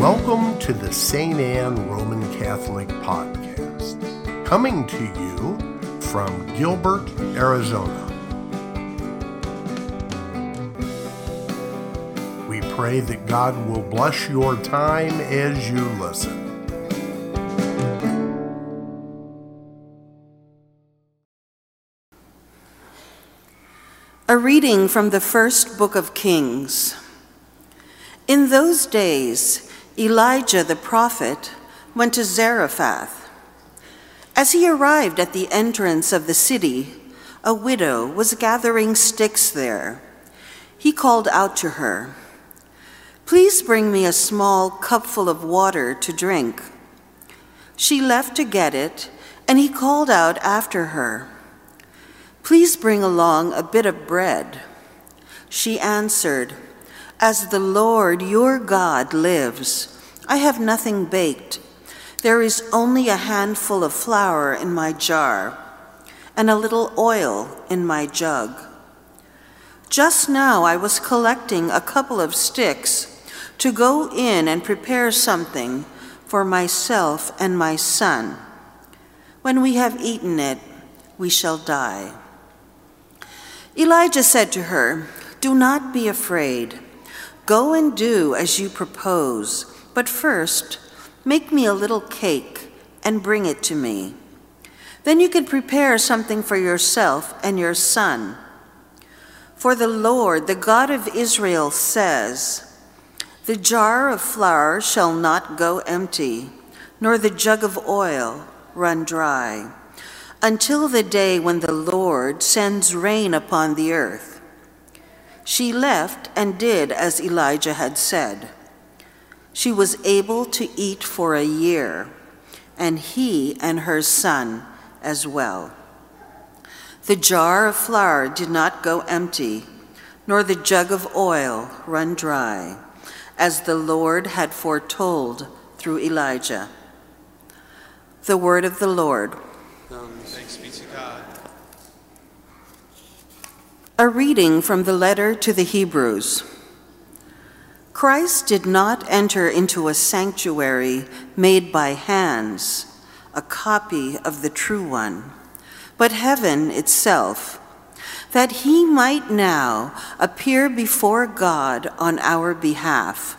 Welcome to the St. Anne Roman Catholic Podcast, coming to you from Gilbert, Arizona. We pray that God will bless your time as you listen. A reading from the first book of Kings. In those days, Elijah the prophet went to Zarephath. As he arrived at the entrance of the city, a widow was gathering sticks there. He called out to her, Please bring me a small cupful of water to drink. She left to get it, and he called out after her, Please bring along a bit of bread. She answered, As the Lord your God lives, I have nothing baked. There is only a handful of flour in my jar and a little oil in my jug. Just now I was collecting a couple of sticks to go in and prepare something for myself and my son. When we have eaten it, we shall die. Elijah said to her, Do not be afraid. Go and do as you propose, but first, make me a little cake and bring it to me. Then you can prepare something for yourself and your son. For the Lord, the God of Israel, says, The jar of flour shall not go empty, nor the jug of oil run dry until the day when the Lord sends rain upon the earth. She left and did as Elijah had said. She was able to eat for a year, and he and her son as well. The jar of flour did not go empty, nor the jug of oil run dry, as the Lord had foretold through Elijah. The word of the Lord. Thanks be to God. A reading from the letter to the Hebrews. Christ did not enter into a sanctuary made by hands, a copy of the true one, but heaven itself, that he might now appear before God on our behalf.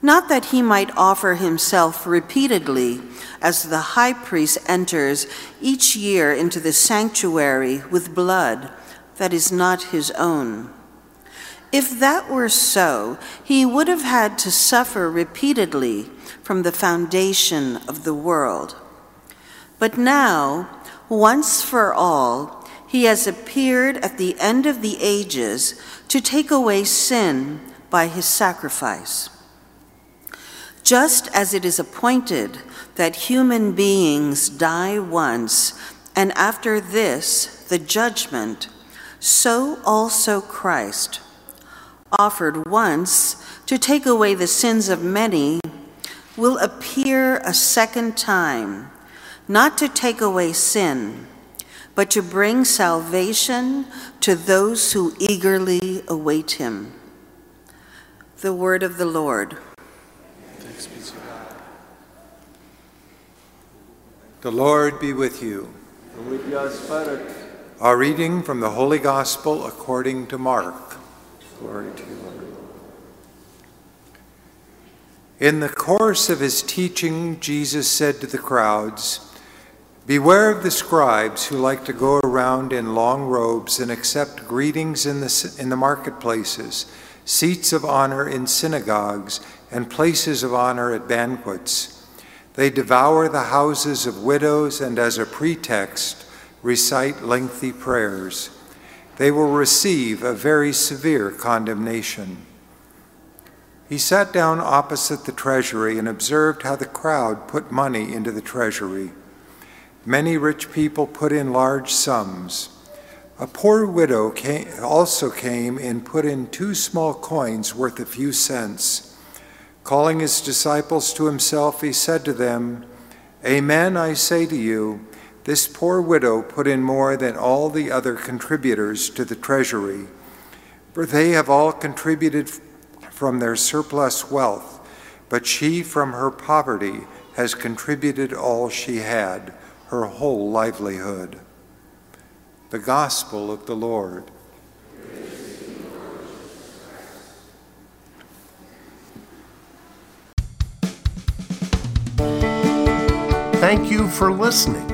Not that he might offer himself repeatedly as the high priest enters each year into the sanctuary with blood that is not his own. If that were so, he would have had to suffer repeatedly from the foundation of the world. But now, once for all, he has appeared at the end of the ages to take away sin by his sacrifice. Just as it is appointed that human beings die once, and after this, the judgment, so also Christ, offered once to take away the sins of many, will appear a second time, not to take away sin, but to bring salvation to those who eagerly await him. The word of the Lord. Thanks be to God. The Lord be with you. and with your spirit. A reading from the Holy Gospel according to Mark. Glory to you, Lord. In the course of his teaching, Jesus said to the crowds, Beware of the scribes who like to go around in long robes and accept greetings in the, in the marketplaces, seats of honor in synagogues, and places of honor at banquets. They devour the houses of widows and, as a pretext, recite lengthy prayers. They will receive a very severe condemnation. He sat down opposite the treasury and observed how the crowd put money into the treasury. Many rich people put in large sums. A poor widow came, also came and put in two small coins worth a few cents. Calling his disciples to himself, he said to them, Amen, I say to you, this poor widow put in more than all the other contributors to the treasury, for they have all contributed from their surplus wealth but she from her poverty has contributed all she had, her whole livelihood. The Gospel of the Lord. Thank you for listening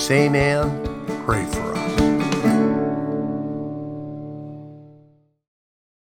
Saint Anne, pray for us.